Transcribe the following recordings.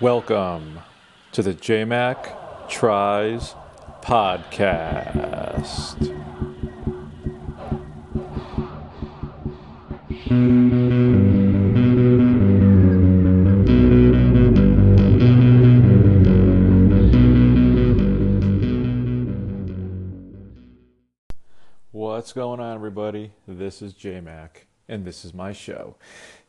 Welcome to the JMac Tries Podcast. What's going on, everybody? This is JMac, and this is my show.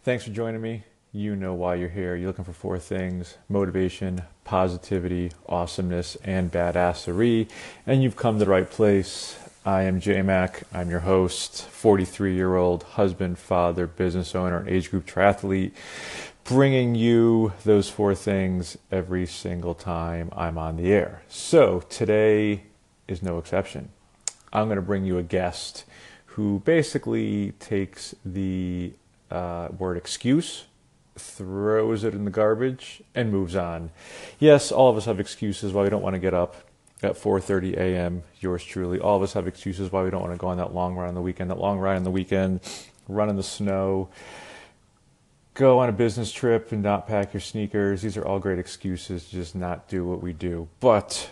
Thanks for joining me. You know why you're here. You're looking for four things motivation, positivity, awesomeness, and badassery. And you've come to the right place. I am JMac. I'm your host, 43 year old husband, father, business owner, and age group triathlete, bringing you those four things every single time I'm on the air. So today is no exception. I'm going to bring you a guest who basically takes the uh, word excuse, throws it in the garbage, and moves on. Yes, all of us have excuses why we don't want to get up at 4:30 a.m. Yours truly. All of us have excuses why we don't want to go on that long run on the weekend. That long ride on the weekend, run in the snow, go on a business trip and not pack your sneakers. These are all great excuses to just not do what we do. But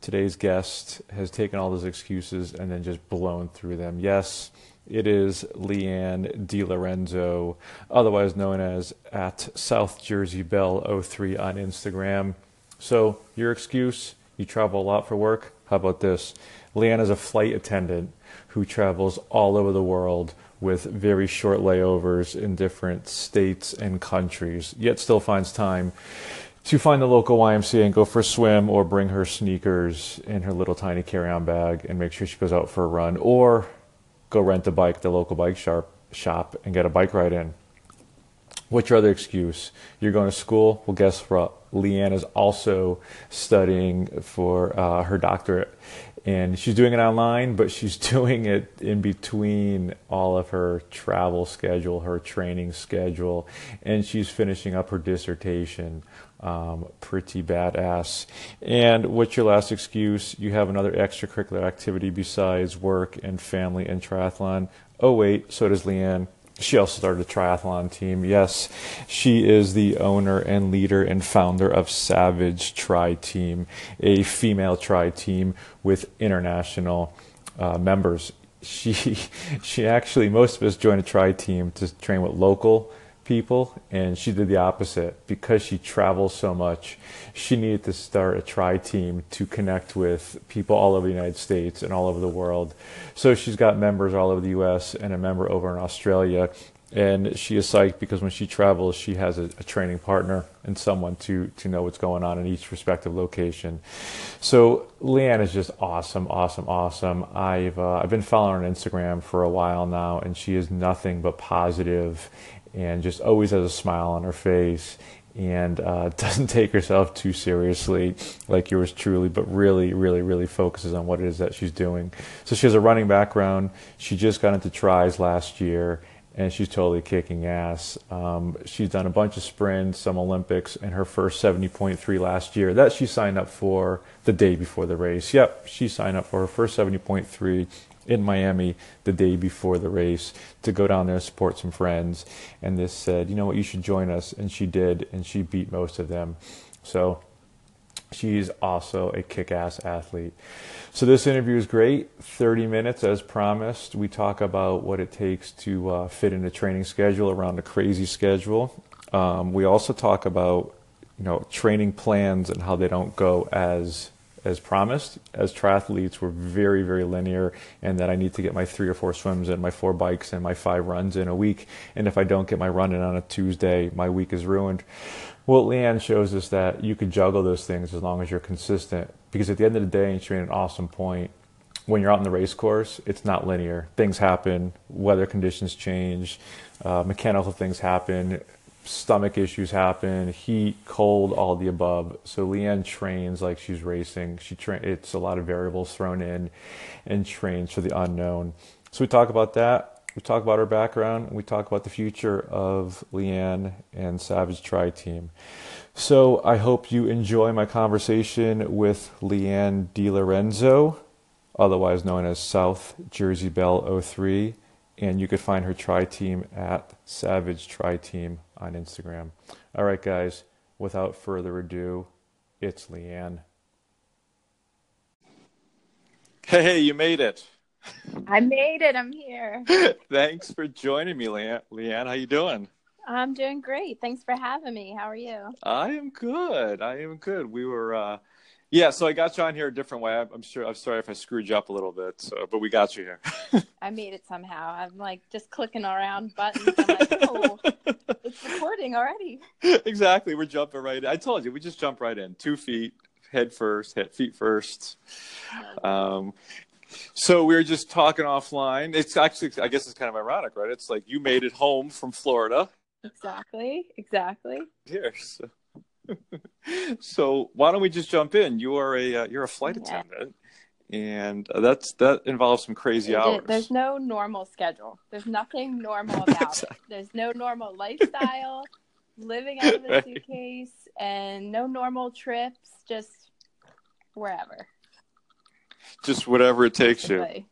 today's guest has taken all those excuses and then just blown through them. Yes, it is Leanne DiLorenzo, otherwise known as at South Jersey Belle 03 on Instagram. So, your excuse, you travel a lot for work. How about this? Leanne is a flight attendant who travels all over the world with very short layovers in different states and countries, yet still finds time to find the local YMCA and go for a swim or bring her sneakers in her little tiny carry on bag and make sure she goes out for a run or go rent a bike the local bike shop, shop and get a bike ride in. What's your other excuse? You're going to school? Well, guess what? Leanne is also studying for uh, her doctorate. And she's doing it online, but she's doing it in between all of her travel schedule, her training schedule, and she's finishing up her dissertation um, pretty badass. And what's your last excuse? You have another extracurricular activity besides work and family and triathlon. Oh, wait, so does Leanne. She also started a triathlon team. Yes, she is the owner and leader and founder of Savage Tri Team, a female tri team with international uh, members. She, she actually, most of us join a tri team to train with local people and she did the opposite. Because she travels so much she needed to start a tri team to connect with people all over the united states and all over the world. So she's got members all over the us and a member over in australia. And she is psyched because when she travels she has a, a training partner and someone to to know what's going on in each respective location. So leanne is just awesome awesome awesome. I've uh, i've been following her on instagram for a while now and she is nothing but positive and just always has a smile on her face and uh, doesn't take herself too seriously like yours truly, but really, really, really focuses on what it is that she's doing. So she has a running background. She just got into tries last year and she's totally kicking ass. Um, she's done a bunch of sprints, some Olympics, and her first 70.3 last year. That she signed up for the day before the race. Yep, she signed up for her first 70.3 in Miami the day before the race to go down there and support some friends. And this said, you know what, you should join us. And she did, and she beat most of them. So she's also a kick ass athlete. So this interview is great. 30 minutes as promised. We talk about what it takes to uh, fit in a training schedule around a crazy schedule. Um, we also talk about you know training plans and how they don't go as as promised. As triathletes, we're very, very linear, and that I need to get my three or four swims and my four bikes and my five runs in a week. And if I don't get my run in on a Tuesday, my week is ruined. Well, Leanne shows us that you can juggle those things as long as you're consistent. Because at the end of the day, and she made an awesome point, when you're out in the race course, it's not linear. Things happen, weather conditions change, uh, mechanical things happen, stomach issues happen, heat, cold, all the above. So Leanne trains like she's racing. She tra- it's a lot of variables thrown in, and trains for the unknown. So we talk about that. We talk about her background. we talk about the future of Leanne and Savage Tri Team. So I hope you enjoy my conversation with Leanne DiLorenzo, otherwise known as South Jersey Belle 03 and you could find her tri team at Savage Tri Team on Instagram. All right, guys, without further ado, it's Leanne. Hey, you made it. I made it. I'm here. Thanks for joining me, Leanne. Leanne, how you doing? I'm doing great. Thanks for having me. How are you? I am good. I am good. We were, uh, yeah. So I got you on here a different way. I'm, sure. I'm sorry if I screwed you up a little bit. So, but we got you here. I made it somehow. I'm like just clicking around buttons. I'm like, oh, it's recording already. exactly. We're jumping right. In. I told you, we just jump right in. Two feet, head first, head feet first. Um, so we were just talking offline. It's actually, I guess, it's kind of ironic, right? It's like you made it home from Florida. Exactly. Exactly. Here. So, so why don't we just jump in? You are a uh, you're a flight yeah. attendant, and that's that involves some crazy hours. There's no normal schedule. There's nothing normal about exactly. it. There's no normal lifestyle. living out of a right. suitcase and no normal trips. Just wherever just whatever it takes you.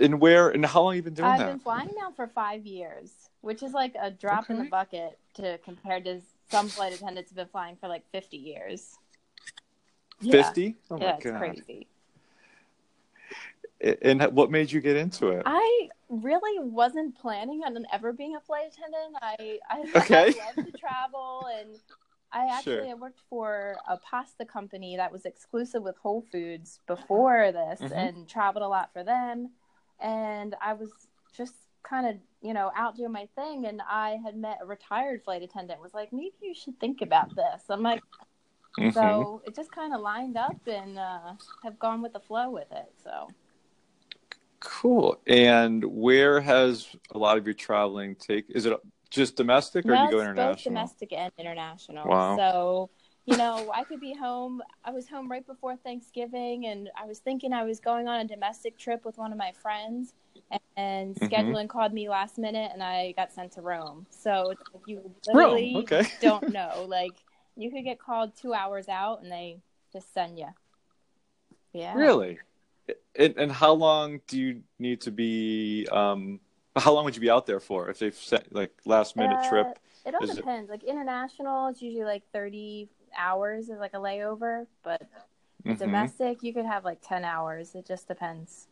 And where and how long have you been doing I've that? I've been flying now for five years, which is like a drop okay. in the bucket to compared to some flight attendants have been flying for like fifty years. Fifty? Yeah. Oh yeah, it's God. crazy. And what made you get into it? I really wasn't planning on ever being a flight attendant. I I, okay. I love to travel and I actually sure. I worked for a pasta company that was exclusive with Whole Foods before this mm-hmm. and traveled a lot for them. And I was just kind of, you know, out doing my thing. And I had met a retired flight attendant, was like, maybe you should think about this. I'm like, mm-hmm. so it just kind of lined up and uh, have gone with the flow with it. So cool. And where has a lot of your traveling take? Is it just domestic, or no, do you go international? Both domestic and international. Wow. So, you know, I could be home. I was home right before Thanksgiving, and I was thinking I was going on a domestic trip with one of my friends, and, mm-hmm. scheduling called me last minute, and I got sent to Rome. So you literally Rome. Okay. don't know. Like you could get called two hours out, and they just send you. Yeah. Really. And, and how long do you need to be um, how long would you be out there for if they've set like last minute uh, trip? It all depends. It... Like international, it's usually like thirty hours is like a layover, but mm-hmm. domestic you could have like ten hours. It just depends.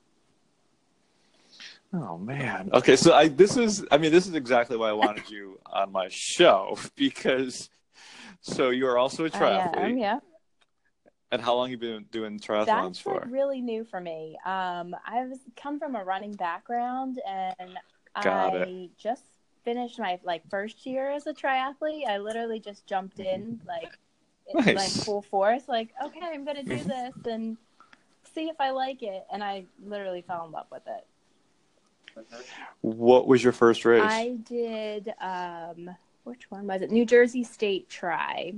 Oh man. Okay, so I this is I mean this is exactly why I wanted you on my show because so you are also a triathlete. I am, yeah. And how long have you been doing triathlons That's for? Like really new for me. Um, I've come from a running background, and Got I it. just finished my like first year as a triathlete. I literally just jumped in like nice. like full force. Like, okay, I'm gonna do this and see if I like it. And I literally fell in love with it. What was your first race? I did. Um, which one was it? New Jersey State Tri.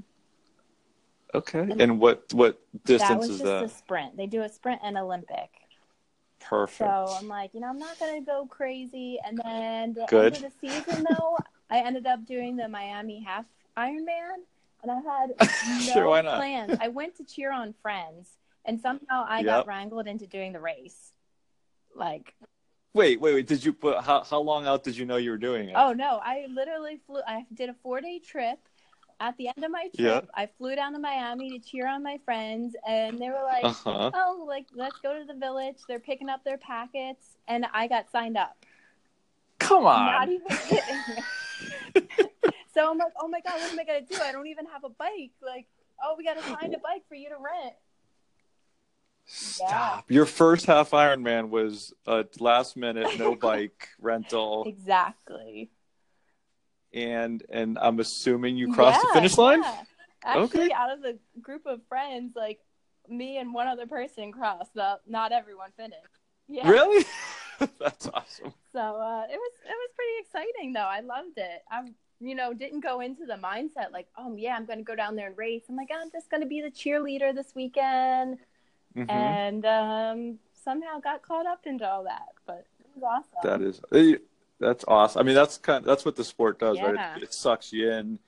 Okay. And, and what what distance that was is just that? a sprint. They do a sprint and Olympic. Perfect. So I'm like, you know, I'm not gonna go crazy. And then the Good. end of the season, though, I ended up doing the Miami Half Ironman, and I had no sure, why not? plans. I went to cheer on friends, and somehow I Yep. got wrangled into doing the race. Like, Wait, wait, wait. Did you put how how long out did you know you were doing it? oh no, I literally flew. I did a four day trip. At the end of my trip, Yeah. I flew down to Miami to cheer on my friends, and they were like, Uh-huh. "Oh, like let's go to the village." They're picking up their packets, and I got signed up. Come Not on. even kidding. so I'm like, oh my god, what am I gonna do? I don't even have a bike. Like, oh, we gotta find a bike for you to rent. Stop. Your first half Ironman was a last minute no bike rental Exactly. and and I'm assuming you crossed the finish line? yeah. Actually, Okay. out of the group of friends, like me and one other person crossed. Not not everyone finished. Yeah. Really? That's awesome. So uh, it was it was pretty exciting though. I loved it. I'm you know didn't go into the mindset like oh yeah I'm going to go down there and race. I'm like I'm just going to be the cheerleader this weekend, Mhm. and um, somehow got caught up into all that. But it was awesome. That is eh, that's awesome. I mean, that's kind that's what the sport does, right? It, it sucks you in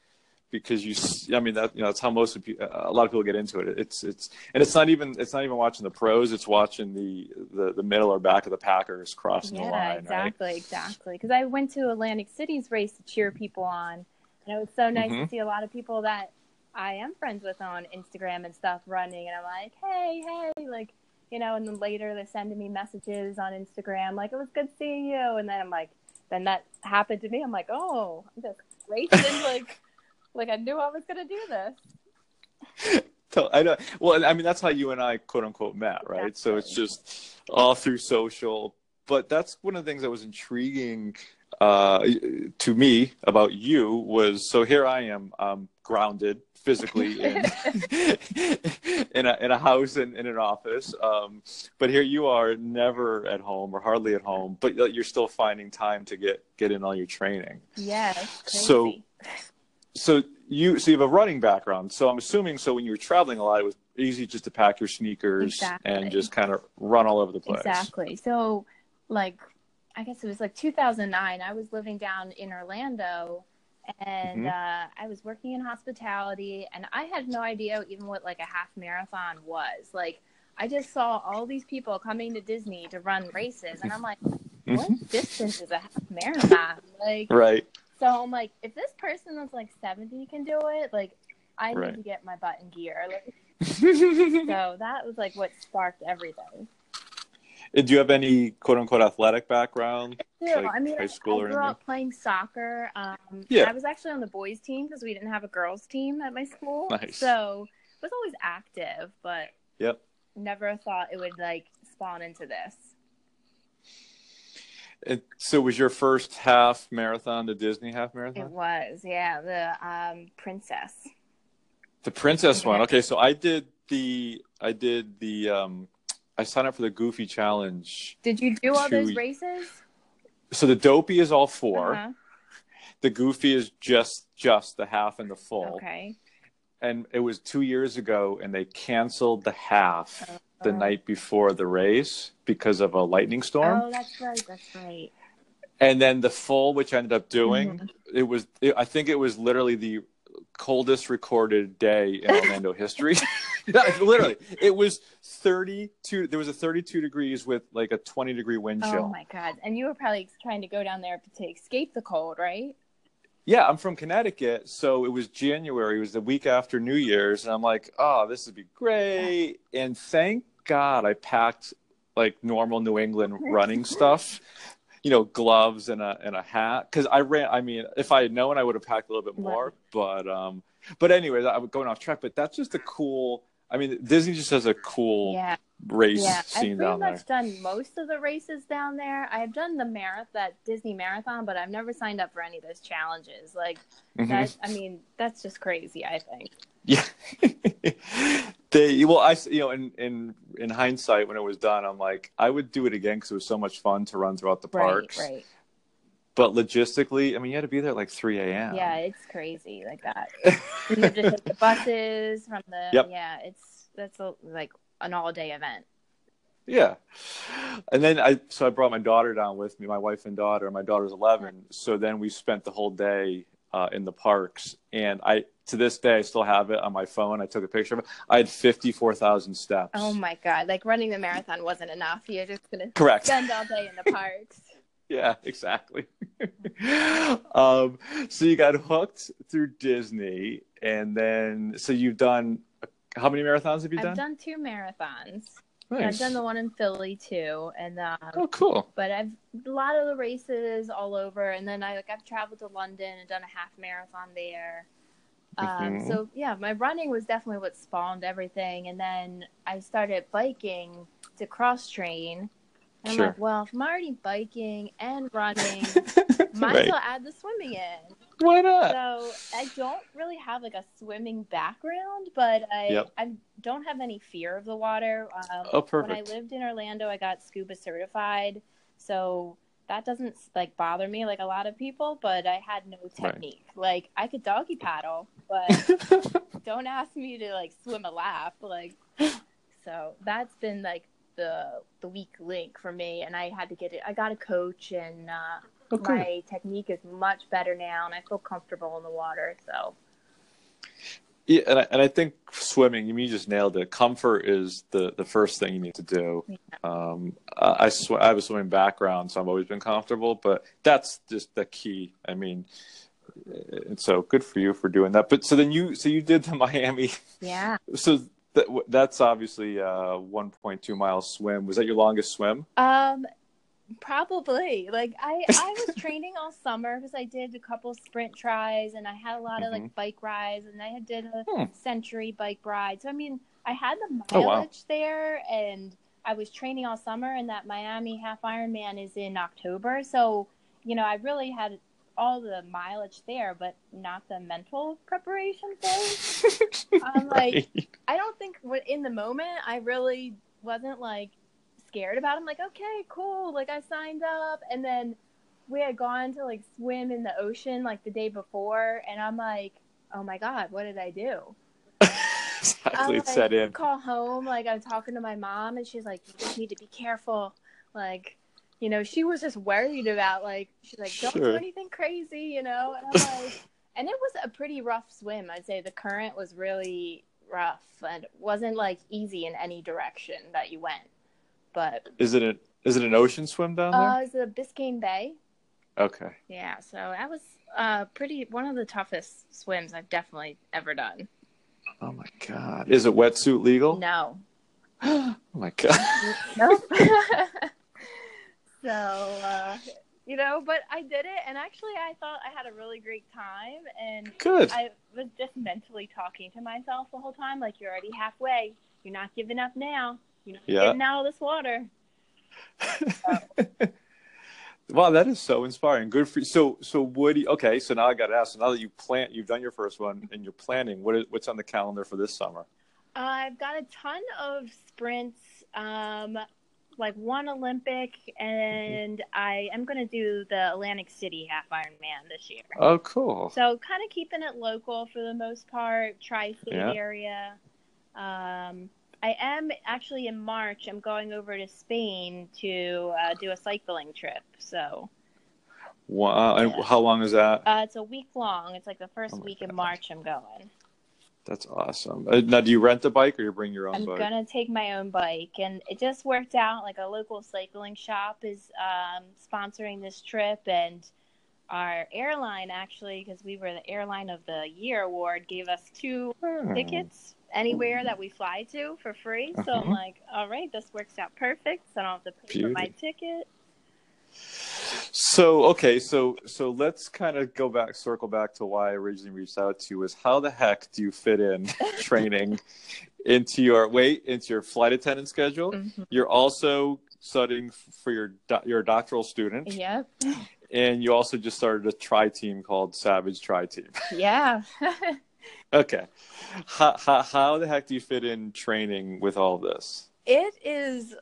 because you. I mean, that you know, that's how most of people, a lot of people get into it. It's it's and it's not even it's not even watching the pros. It's watching the the, the middle or back of the Packers crossing yeah, the line, right? exactly, exactly. Because I went to Atlantic City's race to cheer people on, And it was so nice mm-hmm. to see a lot of people that I am friends with on Instagram and stuff running. And I'm like, hey, hey, like, you know, and then later they're sending me messages on Instagram, like, it was good seeing you. And then I'm like, then that happened to me. I'm like, oh, I'm just racing, like, like I knew I was going to do this. So I know. Well, I mean, that's how you and I, quote unquote, met, right? Exactly. So it's just all through social. But that's one of the things that was intriguing uh, to me about you was so here I am, um, grounded physically in in, a, in a house and in an office. Um, but here you are, never at home or hardly at home, but you're still finding time to get get in all your training. Yeah. So, so you so you have a running background. So I'm assuming so when you were traveling a lot, it was easy just to pack your sneakers exactly. and just kind of run all over the place. Exactly. So like I guess it was like 2009. I was living down in Orlando and mm-hmm. uh, I was working in hospitality, and I had no idea even what like a half marathon was. Like, I just saw all these people coming to Disney to run races, and I'm like, mm-hmm. what mm-hmm. distance is a half marathon? Like, right. So I'm like, if this person that's like 70 can do it, like, I right. need to get my butt in gear. Like, so that was like what sparked everything. Do you have any quote unquote athletic background? Yeah, like I mean, high school I, I grew up playing soccer. Um, yeah. I was actually on the boys' team because we didn't have a girls' team at my school. Nice. So I was always active, but yep. never thought it would like spawn into this. It, so was your first half marathon the Disney half marathon? It was, yeah, the um, princess. The princess one. Okay, so I did the I did the um, I signed up for the Goofy Challenge. Did you do all those races? So the Dopey is all 4 uh-huh. The Goofy is just just the half and the full. Okay. And it was two years ago, and they canceled the half uh the night before the race because of a lightning storm. Oh, that's right. That's right. And then the full, which I ended up doing, mm-hmm. it was. It, I think it was literally the coldest recorded day in Orlando history. literally, it was 32. There was a 32 degrees with like a 20 degree wind chill. Oh my god! And you were probably trying to go down there to escape the cold, right? Yeah, I'm from Connecticut, so it was January. It was the week after New Year's, and I'm like, "Oh, this would be great!" And thank God I packed like normal New England running stuff you know, gloves and a and a hat. Because I ran. I mean, if I had known, I would have packed a little bit more. But um, but anyways, I'm going off track. But that's just a cool. I mean, Disney just has a cool yeah. race yeah. scene down there. I've pretty much done most of the races down there. I have done the marathon, that Disney marathon, but I've never signed up for any of those challenges. Like mm-hmm. that. I mean, that's just crazy. I think. Yeah. they well, I you know, in in in hindsight, when it was done, I'm like, I would do it again because it was so much fun to run throughout the parks. Right. Right. But logistically, I mean, you had to be there like 3 a.m. Yeah, it's crazy like that. you have to take the buses from the. Yep. Yeah, it's that's a, like an all day event. Yeah. And then I, so I brought my daughter down with me, my wife and daughter. My daughter's 11. So then we spent the whole day uh, in the parks. And I, to this day, I still have it on my phone. I took a picture of it. I had 54,000 steps. Oh my God. Like running the marathon wasn't enough. You're just going to Correct. spend all day in the parks. Yeah, exactly. um, so you got hooked through Disney. And then, so you've done, how many marathons have you done? I've done two marathons. Nice. I've done the one in Philly too, and um, oh, cool. But I've a lot of the races all over, and then I like I've traveled to London and done a half marathon there. Um, mm-hmm. So yeah, my running was definitely what spawned everything, and then I started biking to cross train. And sure. I'm like, well, if I'm already biking and running, might right. as well add the swimming in. Why not? So I don't really have like a swimming background, but I yep. I don't have any fear of the water. Um, oh, perfect. When I lived in Orlando, I got scuba certified, so that doesn't like bother me like a lot of people. But I had no technique. Right. Like I could doggy paddle, but don't ask me to like swim a lap. Like so that's been like the the weak link for me, and I had to get it. I got a coach and. uh Okay. My technique is much better now, and I feel comfortable in the water. So. Yeah, and I, and I think swimming, you mean you just nailed it. Comfort is the, the first thing you need to do. Yeah. Um, I, sw- I have a swimming background, so I've always been comfortable, but that's just the key. I mean, and so good for you for doing that. But so then you so you did the Miami. Yeah. So that, that's obviously a 1.2 mile swim. Was that your longest swim? Um, probably. Like I, I was training all summer because I did a couple sprint tries and I had a lot of Mm-hmm. like bike rides and I had did a Hmm. century bike ride. So I mean, I had the mileage Oh, wow. there and I was training all summer and that Miami half Ironman is in October. So, you know, I really had all the mileage there, but not the mental preparation phase. I'm like, Right. I don't think in the moment I really wasn't like scared about. it. I'm like, okay, cool. Like I signed up, and then we had gone to like swim in the ocean like the day before, and I'm like, oh my god, what did I do? exactly, like, set in. Call home, like I'm talking to my mom, and she's like, you just need to be careful, like. You know, she was just worried about like she's like, don't do anything crazy, you know. And I'm like, and it was a pretty rough swim. I'd say the current was really rough and wasn't like easy in any direction that you went. But Is it a is it an ocean swim down there? uh, it was the Biscayne Bay. okay. Yeah, so that was uh pretty one of the toughest swims I've definitely ever done. Oh my god. Is it wetsuit legal? No, oh my god. nope. so uh, you know, but I did it, and actually, I thought I had a really great time, and Good. I was just mentally talking to myself the whole time, like you're already halfway. You're not giving up now. You're not Yeah. getting out of this water. wow, that is so inspiring. Good for you. So, so Woody. okay, so now I got to ask, so now that you plan, you've done your first one and you're planning, what is, what's on the calendar for this summer? I've got a ton of sprints, um, like one Olympic, and I am going to do the Atlantic City Half Ironman this year. Oh, cool. So kind of keeping it local for the most part, tri-state Yeah. area. Um, I am actually in March. I'm going over to Spain to uh, do a cycling trip. So Wow. And how long is that? uh, it's a week long. It's like the first Oh week in March. I'm going. That's awesome. Uh, now, do you rent a bike or you bring your own bike? I'm bike? gonna take my own bike, and it just worked out. Like a local cycling shop is um, sponsoring this trip, and our airline actually, because we were the airline of the year award, gave us two Hmm. tickets anywhere that we fly to for free. So I'm Mhm. like, all right, this works out perfect. So I don't have to pay for my ticket. So okay, so so let's kind of go back, circle back to why I originally reached out to you. Is how the heck do you fit in training into your wait into your flight attendant schedule? Mhm. You're also studying for your your doctoral student, Yep. and you also just started a tri team called Savage Tri Team. Yeah. okay, how, how how the heck do you fit in training with all this? it is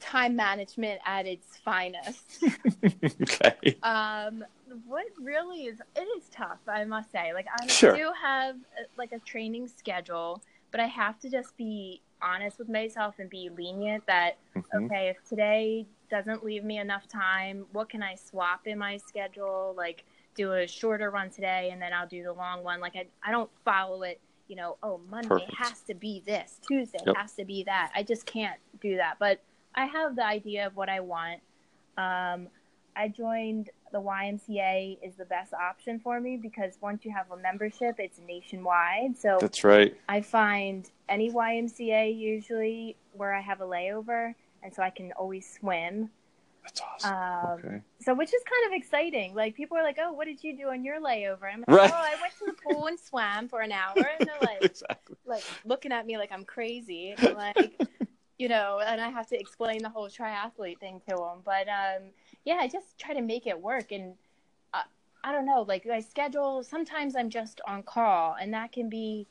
time management at its finest. okay, Um, what really is it is tough, I must say. Like I Sure. do have uh, like a training schedule, but I have to just be honest with myself and be lenient that Mhm. okay, if today doesn't leave me enough time, what can I swap in my schedule? Like do a shorter run today and then I'll do the long one. Like I I don't follow it, you know, oh Monday Perfect. has to be this, Tuesday Yep. has to be that. I just can't do that. But I have the idea of what I want. Um, I joined the YMCA is the best option for me because once you have a membership, it's nationwide. So that's right. I find any YMCA usually where I have a layover, and so I can always swim. That's awesome. Um, okay. So which is kind of exciting. Like people are like, "Oh, what did you do on your layover?" I'm like, Right. "Oh, I went to the pool and swam for an hour," and they're like, exactly. like looking at me like I'm crazy, like you know, and I have to explain the whole triathlete thing to them. But um, yeah, I just try to make it work, and uh, I don't know, like I schedule. Sometimes I'm just on call, and that can be,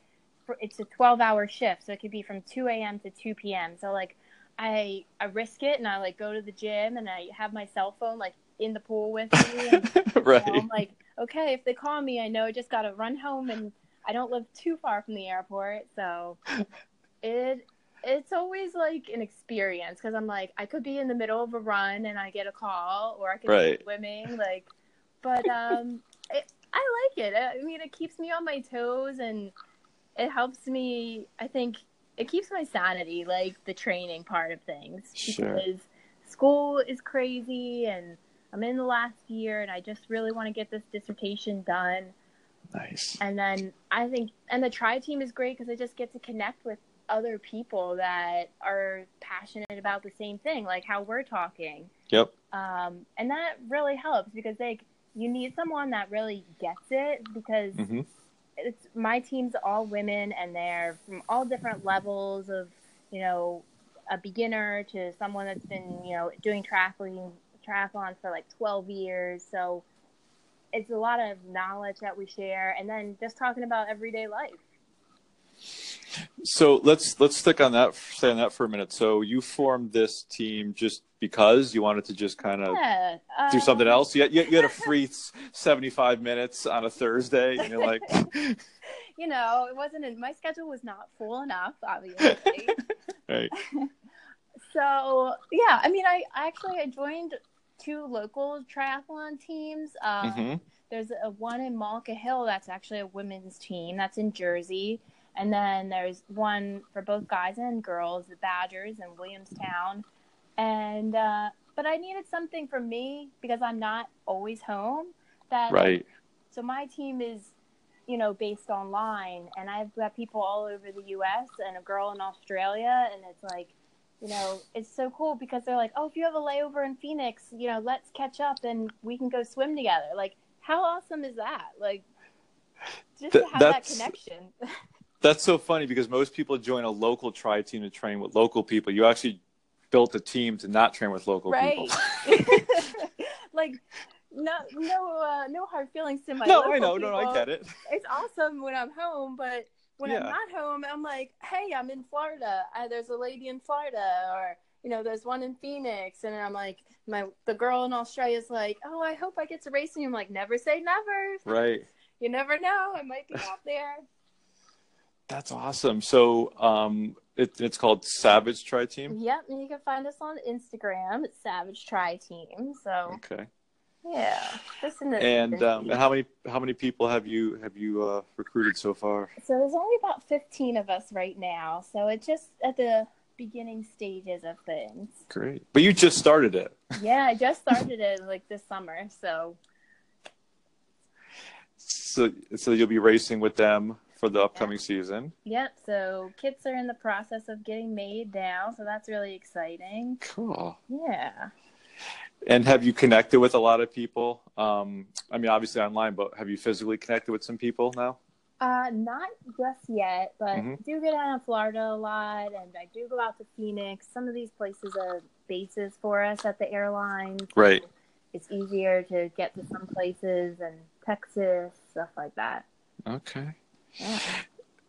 for, it's a 12 hour shift, so it could be from 2 a.m. to 2 p.m. So like, I I risk it, and I like go to the gym, and I have my cell phone like in the pool with me. And, right. you know, I'm like, okay, if they call me, I know I just got to run home, and I don't live too far from the airport, so it it's always like an experience because I'm like, I could be in the middle of a run and I get a call, or I could Right. be swimming, like, but um, it, I like it. I mean, it keeps me on my toes and it helps me. I think it keeps my sanity, like the training part of things, Sure. because school is crazy and I'm in the last year and I just really want to get this dissertation done. Nice. And then I think, and the tri team is great because I just get to connect with other people that are passionate about the same thing, like how we're talking. Yep. Um, and that really helps because like you need someone that really gets it because mm-hmm. it's my team's all women and they're from all different levels of you know a beginner to someone that's been you know doing triathlon triathlon for like 12 years so it's a lot of knowledge that we share and then just talking about everyday life so let's let's stick on that stay on that for a minute. So you formed this team just because you wanted to just kind of yeah, um... do something else? You had, you had a free 75 minutes on a thursday and you're like you know it wasn't in, my schedule was not full enough obviously. Right. So yeah i mean i actually i joined two local triathlon teams. Um, mm-hmm. There's a one in Mullica Hill that's actually a women's team that's in Jersey, and then there's one for both guys and girls, the Badgers in Williamstown. And uh, but I needed something for me because I'm not always home. That right. So my team is, you know, based online, and I've got people all over the U.S. and a girl in Australia, and it's like you know, it's so cool because they're like, oh, if you have a layover in Phoenix, you know, let's catch up and we can go swim together. Like, how awesome is that? Like, just Th- to have that connection. that's so funny because most people join a local tri team to train with local people. You actually built a team to not train with local right. people. like, no, no, uh, no hard feelings to my. No, I know, people. no, I get it. It's awesome when I'm home, but when yeah. I'm not home, I'm like, hey, I'm in Florida. I, there's a lady in Florida, or you know, there's one in Phoenix, and I'm like, my the girl in Australia is like, oh, I hope I get to race, and I'm like, never say never. Right. You never know. I might be out there. That's awesome. So, um, it, it's called Savage Tri Team. Yep, and you can find us on Instagram. It's Savage Tri Team. So. Okay. Yeah, and um, and how many how many people have you have you uh, recruited so far? So there's only about fifteen of us right now. So it's just at the beginning stages of things. Great, but you just started it. Yeah, I just started it like this summer. So. So so you'll be racing with them for the upcoming yeah. season. Yep. So kits are in the process of getting made now, so that's really exciting. Cool. Yeah. And have you connected with a lot of people? Um, I mean, obviously online, but have you physically connected with some people now? Uh, not just yet, but mm-hmm. I do get out of Florida a lot, and I do go out to Phoenix. Some of these places are bases for us at the airlines. Right. It's easier to get to some places and Texas stuff like that. Okay. Yeah.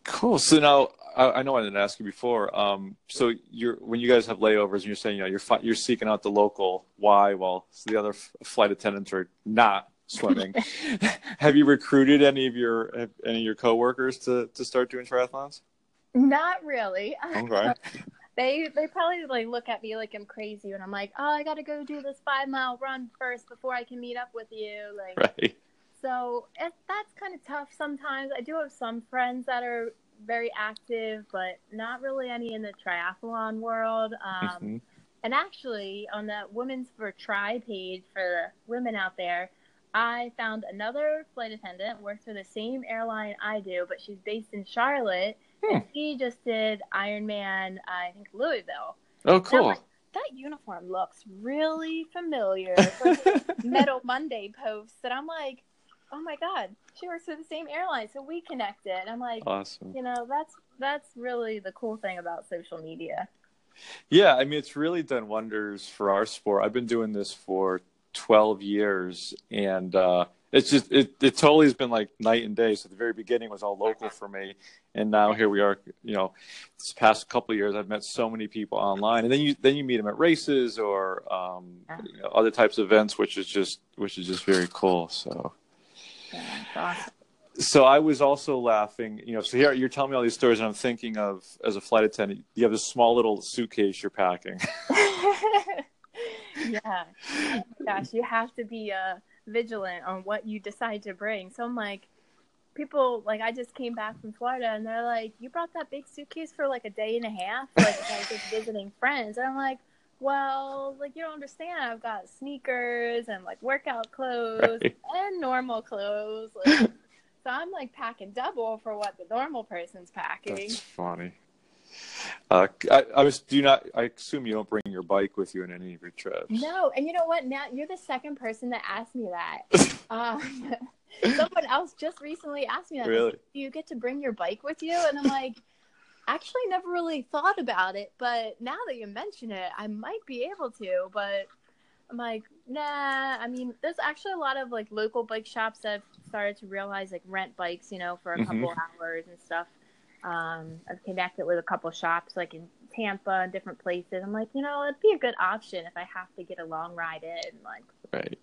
Cool. So now I, I, know I didn't ask you before. Um, so you're when you guys have layovers and you're saying you know you're you're seeking out the local Y while the other f- flight attendants are not swimming. have you recruited any of your any of your coworkers to to start doing triathlons? Not really. Okay. they they probably like look at me like I'm crazy and I'm like, oh, I got to go do this five mile run first before I can meet up with you. Like, right. So it, that's kind of tough sometimes. I do have some friends that are very active, but not really any in the triathlon world. Um, mm-hmm. And actually, on the Women's for Tri page for women out there, I found another flight attendant works for the same airline I do, but she's based in Charlotte. Hmm. And she just did Ironman, I think Louisville. Oh, cool. Like, that uniform looks really familiar. Medal Monday posts, and I'm like, oh my god, she works for the same airline, so we connected. I'm like, awesome. You know, that's that's really the cool thing about social media. Yeah, I mean, it's really done wonders for our sport. I've been doing this for 12 years, and uh, it's just it, it totally has been like night and day. So the very beginning was all local for me, and now here we are. You know, this past couple of years, I've met so many people online, and then you then you meet them at races or um, you know, other types of events, which is just which is just very cool. So awesome. So I was also laughing, you know. So here you're telling me all these stories, and I'm thinking of as a flight attendant, you have this small little suitcase you're packing. yeah, oh gosh, you have to be uh, vigilant on what you decide to bring. So I'm like, people like I just came back from Florida, and they're like, "You brought that big suitcase for like a day and a half, like was just visiting friends," and I'm like well, like you don't understand. I've got sneakers and like workout clothes right. and normal clothes. Like, So I'm like packing double for what the normal person's packing. That's funny. Uh, I, I was. Do you not? I assume you don't bring your bike with you in any of your trips. No, and you know what? Now you're the second person that asked me that. um, someone else just recently asked me that. Really? Do you get to bring your bike with you? And I'm like, actually, never really thought about it. But now that you mention it, I might be able to. But I'm like, nah. I mean, there's actually a lot of like local bike shops that have started to realize like rent bikes, you know, for a couple Mhm. hours and stuff. Um, I've connected with a couple shops like in Tampa and different places. I'm like, you know, it'd be a good option if I have to get a long ride in, like Right.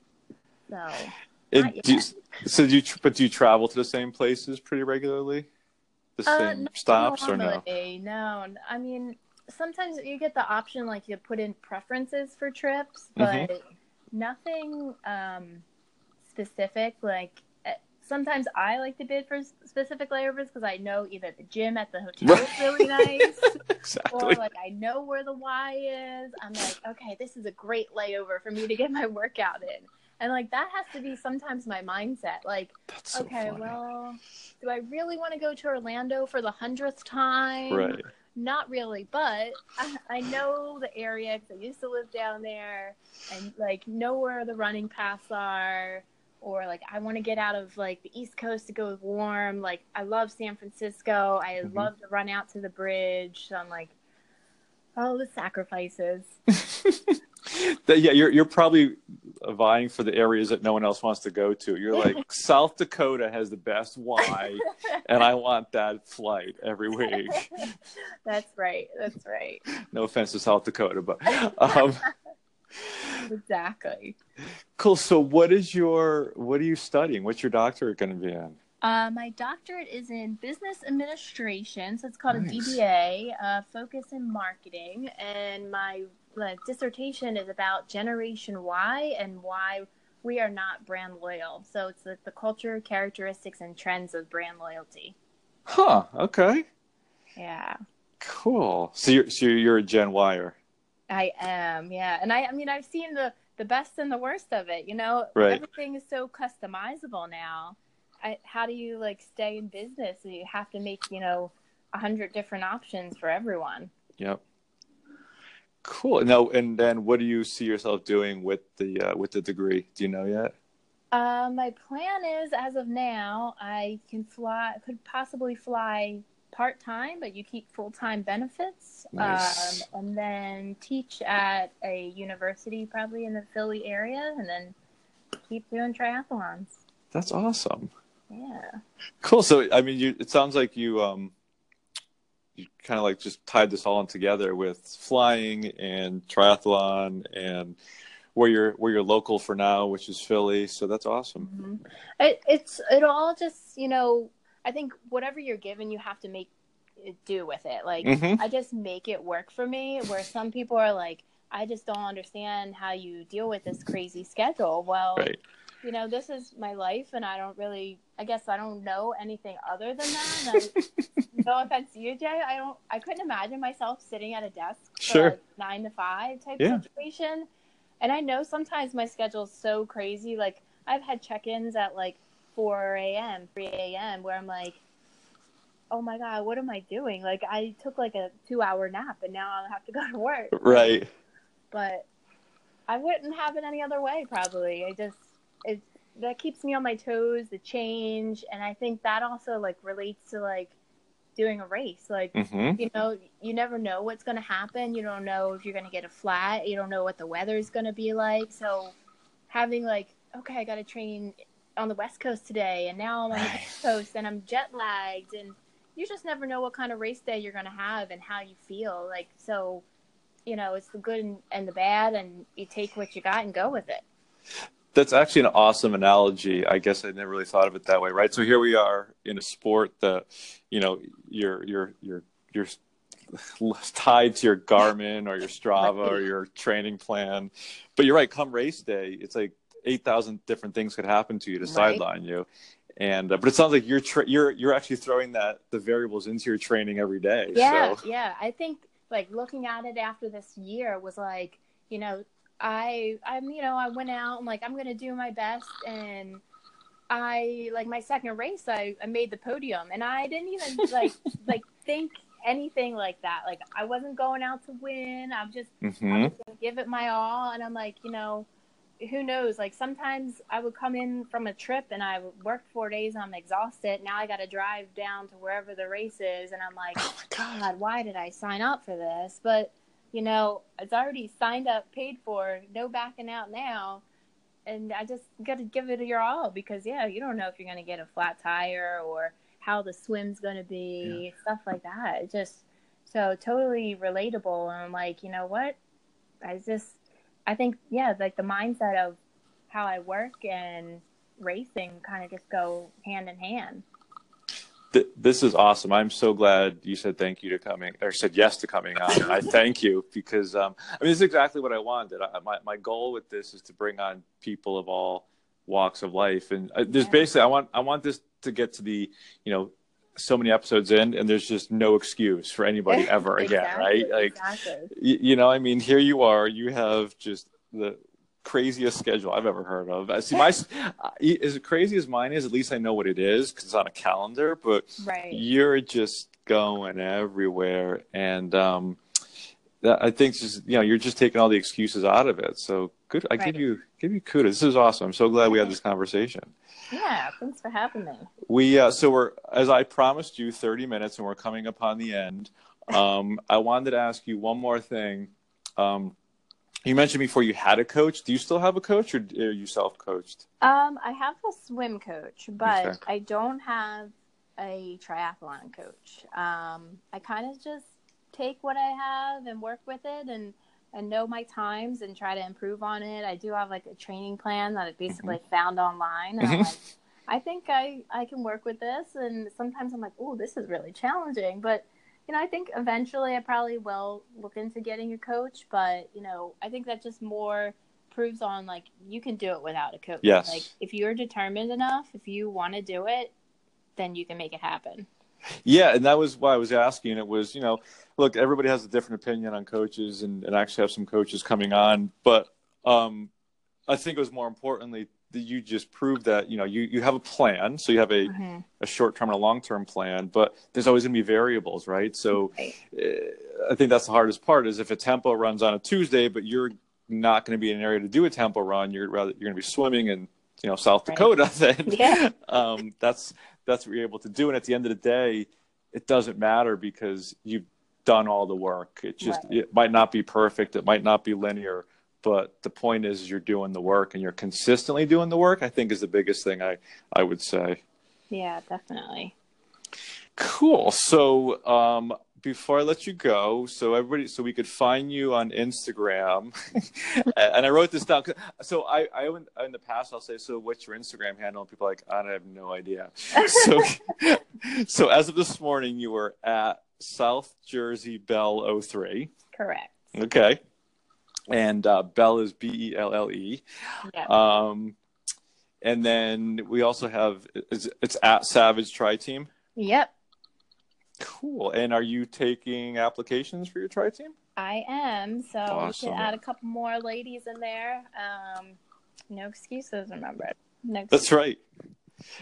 so. Not do you, so do you? But do you travel to the same places pretty regularly? The Uh, same not stops or no? no? I mean, sometimes you get the option like you put in preferences for trips, Mhm. but nothing um, specific. Like eh, sometimes I like to bid for specific layovers because I know either the gym at the hotel is really nice, or like I know where the Y is. I'm like, okay, this is a great layover for me to get my workout in. And like that has to be sometimes my mindset. Like, so okay, funny. well, do I really want to go to Orlando for the hundredth time? right. Not really, but I, I know the area because I used to live down there, and like know where the running paths are. Or like I want to get out of like the East Coast to go warm. Like I love San Francisco. I Mhm. love to run out to the bridge. So I'm like, oh, the sacrifices. Yeah, you're you're probably vying for the areas that no one else wants to go to. You're like South Dakota has the best Y, and I want that flight every week. That's right. That's right. No offense to South Dakota, but um, Exactly. cool. So, what is your what are you studying? What's your doctorate going to be in? Uh, my doctorate is in business administration, so it's called Nice. a DBA, uh, focus in marketing, and my like, dissertation is about Generation Y and why we are not brand loyal. So it's like the culture, characteristics, and trends of brand loyalty. Huh. Okay. Yeah, Cool. So you're so you're a Gen Yer. I am. Yeah, and I, I mean, I've seen the the best and the worst of it. You know, Right. everything is so customizable now. I, how do you like stay in business? You have to make you know a hundred different options for everyone. Yep. Cool. Now, and then what do you see yourself doing with the uh, with the degree? Do you know yet? Uh, my plan is, as of now, I can fly, could possibly fly part time, but you keep full time benefits, Nice. um, and then teach at a university, probably in the Philly area, and then keep doing triathlons. That's awesome. Yeah. Cool. So, I mean, you, it sounds like you um, you kind of like just tied this all in together with flying and triathlon and where you're where you're local for now, which is Philly. So that's awesome. hmm It, it's it all just you know I think whatever you're given you have to make it do with it. Like Mhm. I just make it work for me. Where some people are like, I just don't understand how you deal with this crazy schedule. Well, Right. you know, this is my life, and I don't really. I guess I don't know anything other than that. No offense to you, Jay. I don't. I couldn't imagine myself sitting at a desk for Sure. like nine to five type Yeah. situation. And I know sometimes my schedule's so crazy. Like I've had check-ins at like 4 a.m., 3 a.m. where I'm like, oh my god, what am I doing? Like I took like a two-hour nap, and now I have to go to work. Right. But I wouldn't have it any other way. Probably. I just it that keeps me on my toes. The change, and I think that also like relates to like doing a race. Like hmm you know, you never know what's going to happen. You don't know if you're going to get a flat. You don't know what the weather is going to be like. So having like, okay, I got to train on the West Coast today, and now I'm on the. East Coast, and I'm jet lagged, and you just never know what kind of race day you're going to have and how you feel. Like so, you know, it's the good and, and the bad, and you take what you got and go with it. That's actually an awesome analogy. I guess I never really thought of it that way, right? So here we are in a sport that, you know, you're you're you're you're tied to your Garmin or your Strava or your training plan. But you're right. Come race day, it's like eight thousand different things could happen to you to Right. sideline you. And uh, but it sounds like you're tra- you're you're actually throwing that the variables into your training every day. Yeah, So yeah. I think like looking at it after this year was like, you know, I I'm you know, I went out and like I'm gonna do my best and I like my second race, I, I made the podium, and I didn't even like like think anything like that. Like I wasn't going out to win. I'm just mm-hmm. I'm just gonna give it my all, and I'm like, you know, who knows? Like sometimes I would come in from a trip and I worked four days and I'm exhausted. Now I got to drive down to wherever the race is, and I'm like, oh God. God, why did I sign up for this? But you know, it's already signed up, paid for, no backing out now. And I just got to give it your all because, yeah, you don't know if you're going to get a flat tire or how the swim's going to be, yeah. stuff like that. It's just so totally relatable. And I'm like, you know what? I just, I think, yeah, like the mindset of how I work and racing kind of just go hand in hand. This is awesome. I'm so glad you said thank you to coming or said yes to coming on. I thank you because um, I mean, this is exactly what I wanted. I, my, my goal with this is to bring on people of all walks of life. And uh, there's yeah. basically, I want, I want this to get to the, you know, so many episodes in and there's just no excuse for anybody ever exactly, again. Right. Like, exactly. you, you know, I mean, here you are, you have just the, craziest schedule I've ever heard of. See, my as crazy as mine is, at least I know what it is because it's on a calendar. But right. you're just going everywhere, and um, that, I think just you know you're just taking all the excuses out of it. So good. I right. give you give you kudos. This is awesome. I'm so glad we had this conversation. Yeah, thanks for having me. We uh, so we're as I promised you, 30 minutes, and we're coming upon the end. Um, I wanted to ask you one more thing. Um, you mentioned before you had a coach. Do you still have a coach, or are you self-coached? Um, I have a swim coach, but okay. I don't have a triathlon coach. Um, I kind of just take what I have and work with it, and and know my times and try to improve on it. I do have like a training plan that I basically mm-hmm. found online. And mm-hmm. like, I think I I can work with this, and sometimes I'm like, oh, this is really challenging, but you know, I think eventually I probably will look into getting a coach, but you know, I think that just more proves on like you can do it without a coach. Yes. Like if you're determined enough, if you want to do it, then you can make it happen. Yeah, and that was why I was asking. It was, you know, look, everybody has a different opinion on coaches, and, and actually have some coaches coming on, but um, I think it was more importantly you just proved that you know you, you have a plan so you have a, mm-hmm. a short term and a long term plan but there's always going to be variables right so right. Uh, i think that's the hardest part is if a tempo runs on a tuesday but you're not going to be in an area to do a tempo run you're rather you're going to be swimming in you know south right. dakota then yeah. um, that's that's what you're able to do and at the end of the day it doesn't matter because you've done all the work it just right. it might not be perfect it might not be linear but the point is, you're doing the work and you're consistently doing the work i think is the biggest thing i i would say yeah definitely cool so um before I let you go, so everybody, so we could find you on Instagram, and I wrote this down. So I, I in the past, I'll say, so what's your Instagram handle? And people are like, I have no idea. so, so as of this morning, you were at South Jersey Belle 03. Correct. Okay and uh, Bell is B E L L E. Yeah. Um, and then we also have it's, it's at Savage Tri Team. Yep. Cool. And are you taking applications for your tri team? I am. So awesome. we should add a couple more ladies in there. Um, no excuses, remember. No excuses. That's right.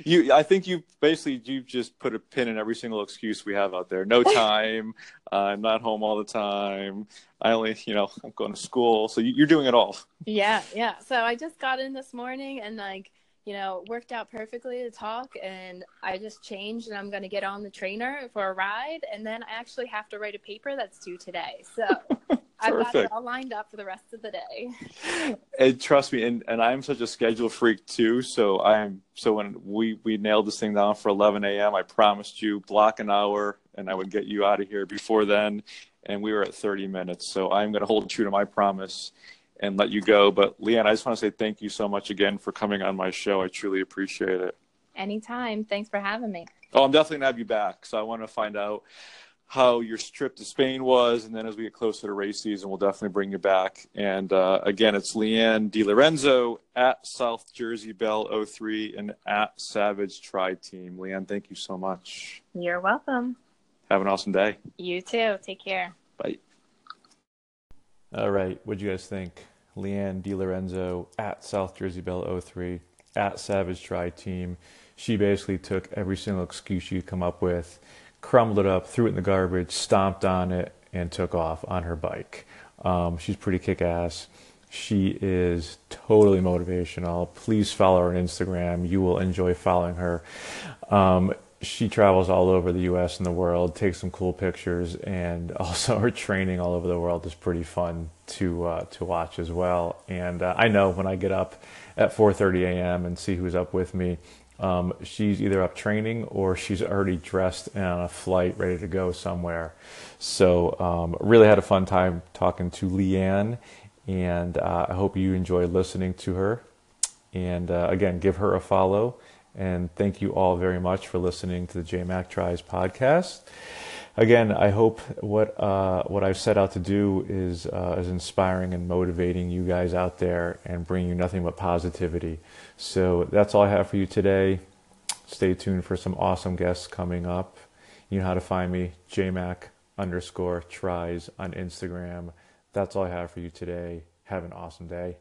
You, I think you basically you've just put a pin in every single excuse we have out there. No time. uh, I'm not home all the time. I only, you know, I'm going to school. So you're doing it all. Yeah, yeah. So I just got in this morning and like you know, worked out perfectly to talk. And I just changed and I'm going to get on the trainer for a ride. And then I actually have to write a paper that's due today. So I've got it all lined up for the rest of the day. And trust me, and, and I'm such a schedule freak too. So I'm so when we we nailed this thing down for 11 a.m., I promised you block an hour, and I would get you out of here before then. And we were at 30 minutes, so I'm going to hold true to my promise and let you go. But Leanne, I just want to say thank you so much again for coming on my show. I truly appreciate it. Anytime. Thanks for having me. Oh, I'm definitely gonna have you back. So I want to find out how your trip to Spain was, and then as we get closer to race season, we'll definitely bring you back. And uh, again, it's Leanne DiLorenzo at South Jersey Belle 03 and at Savage Tri Team. Leanne, thank you so much. You're welcome. Have an awesome day. You too. Take care. Bye. All right. What'd you guys think? Leanne DiLorenzo at South Jersey Belle 03 at Savage Tri Team. She basically took every single excuse she could come up with, crumbled it up, threw it in the garbage, stomped on it, and took off on her bike. Um, she's pretty kick ass. She is totally motivational. Please follow her on Instagram. You will enjoy following her. Um, she travels all over the U.S. and the world, takes some cool pictures, and also her training all over the world is pretty fun to uh, to watch as well. And uh, I know when I get up at 4:30 a.m. and see who's up with me, um, she's either up training or she's already dressed and on a flight, ready to go somewhere. So um, really had a fun time talking to Leanne, and uh, I hope you enjoy listening to her. And uh, again, give her a follow and thank you all very much for listening to the JMac Tries podcast. Again, I hope what uh, what I've set out to do is uh, is inspiring and motivating you guys out there and bringing you nothing but positivity. So that's all I have for you today. Stay tuned for some awesome guests coming up. You know how to find me, JMac underscore tries on Instagram. That's all I have for you today. Have an awesome day.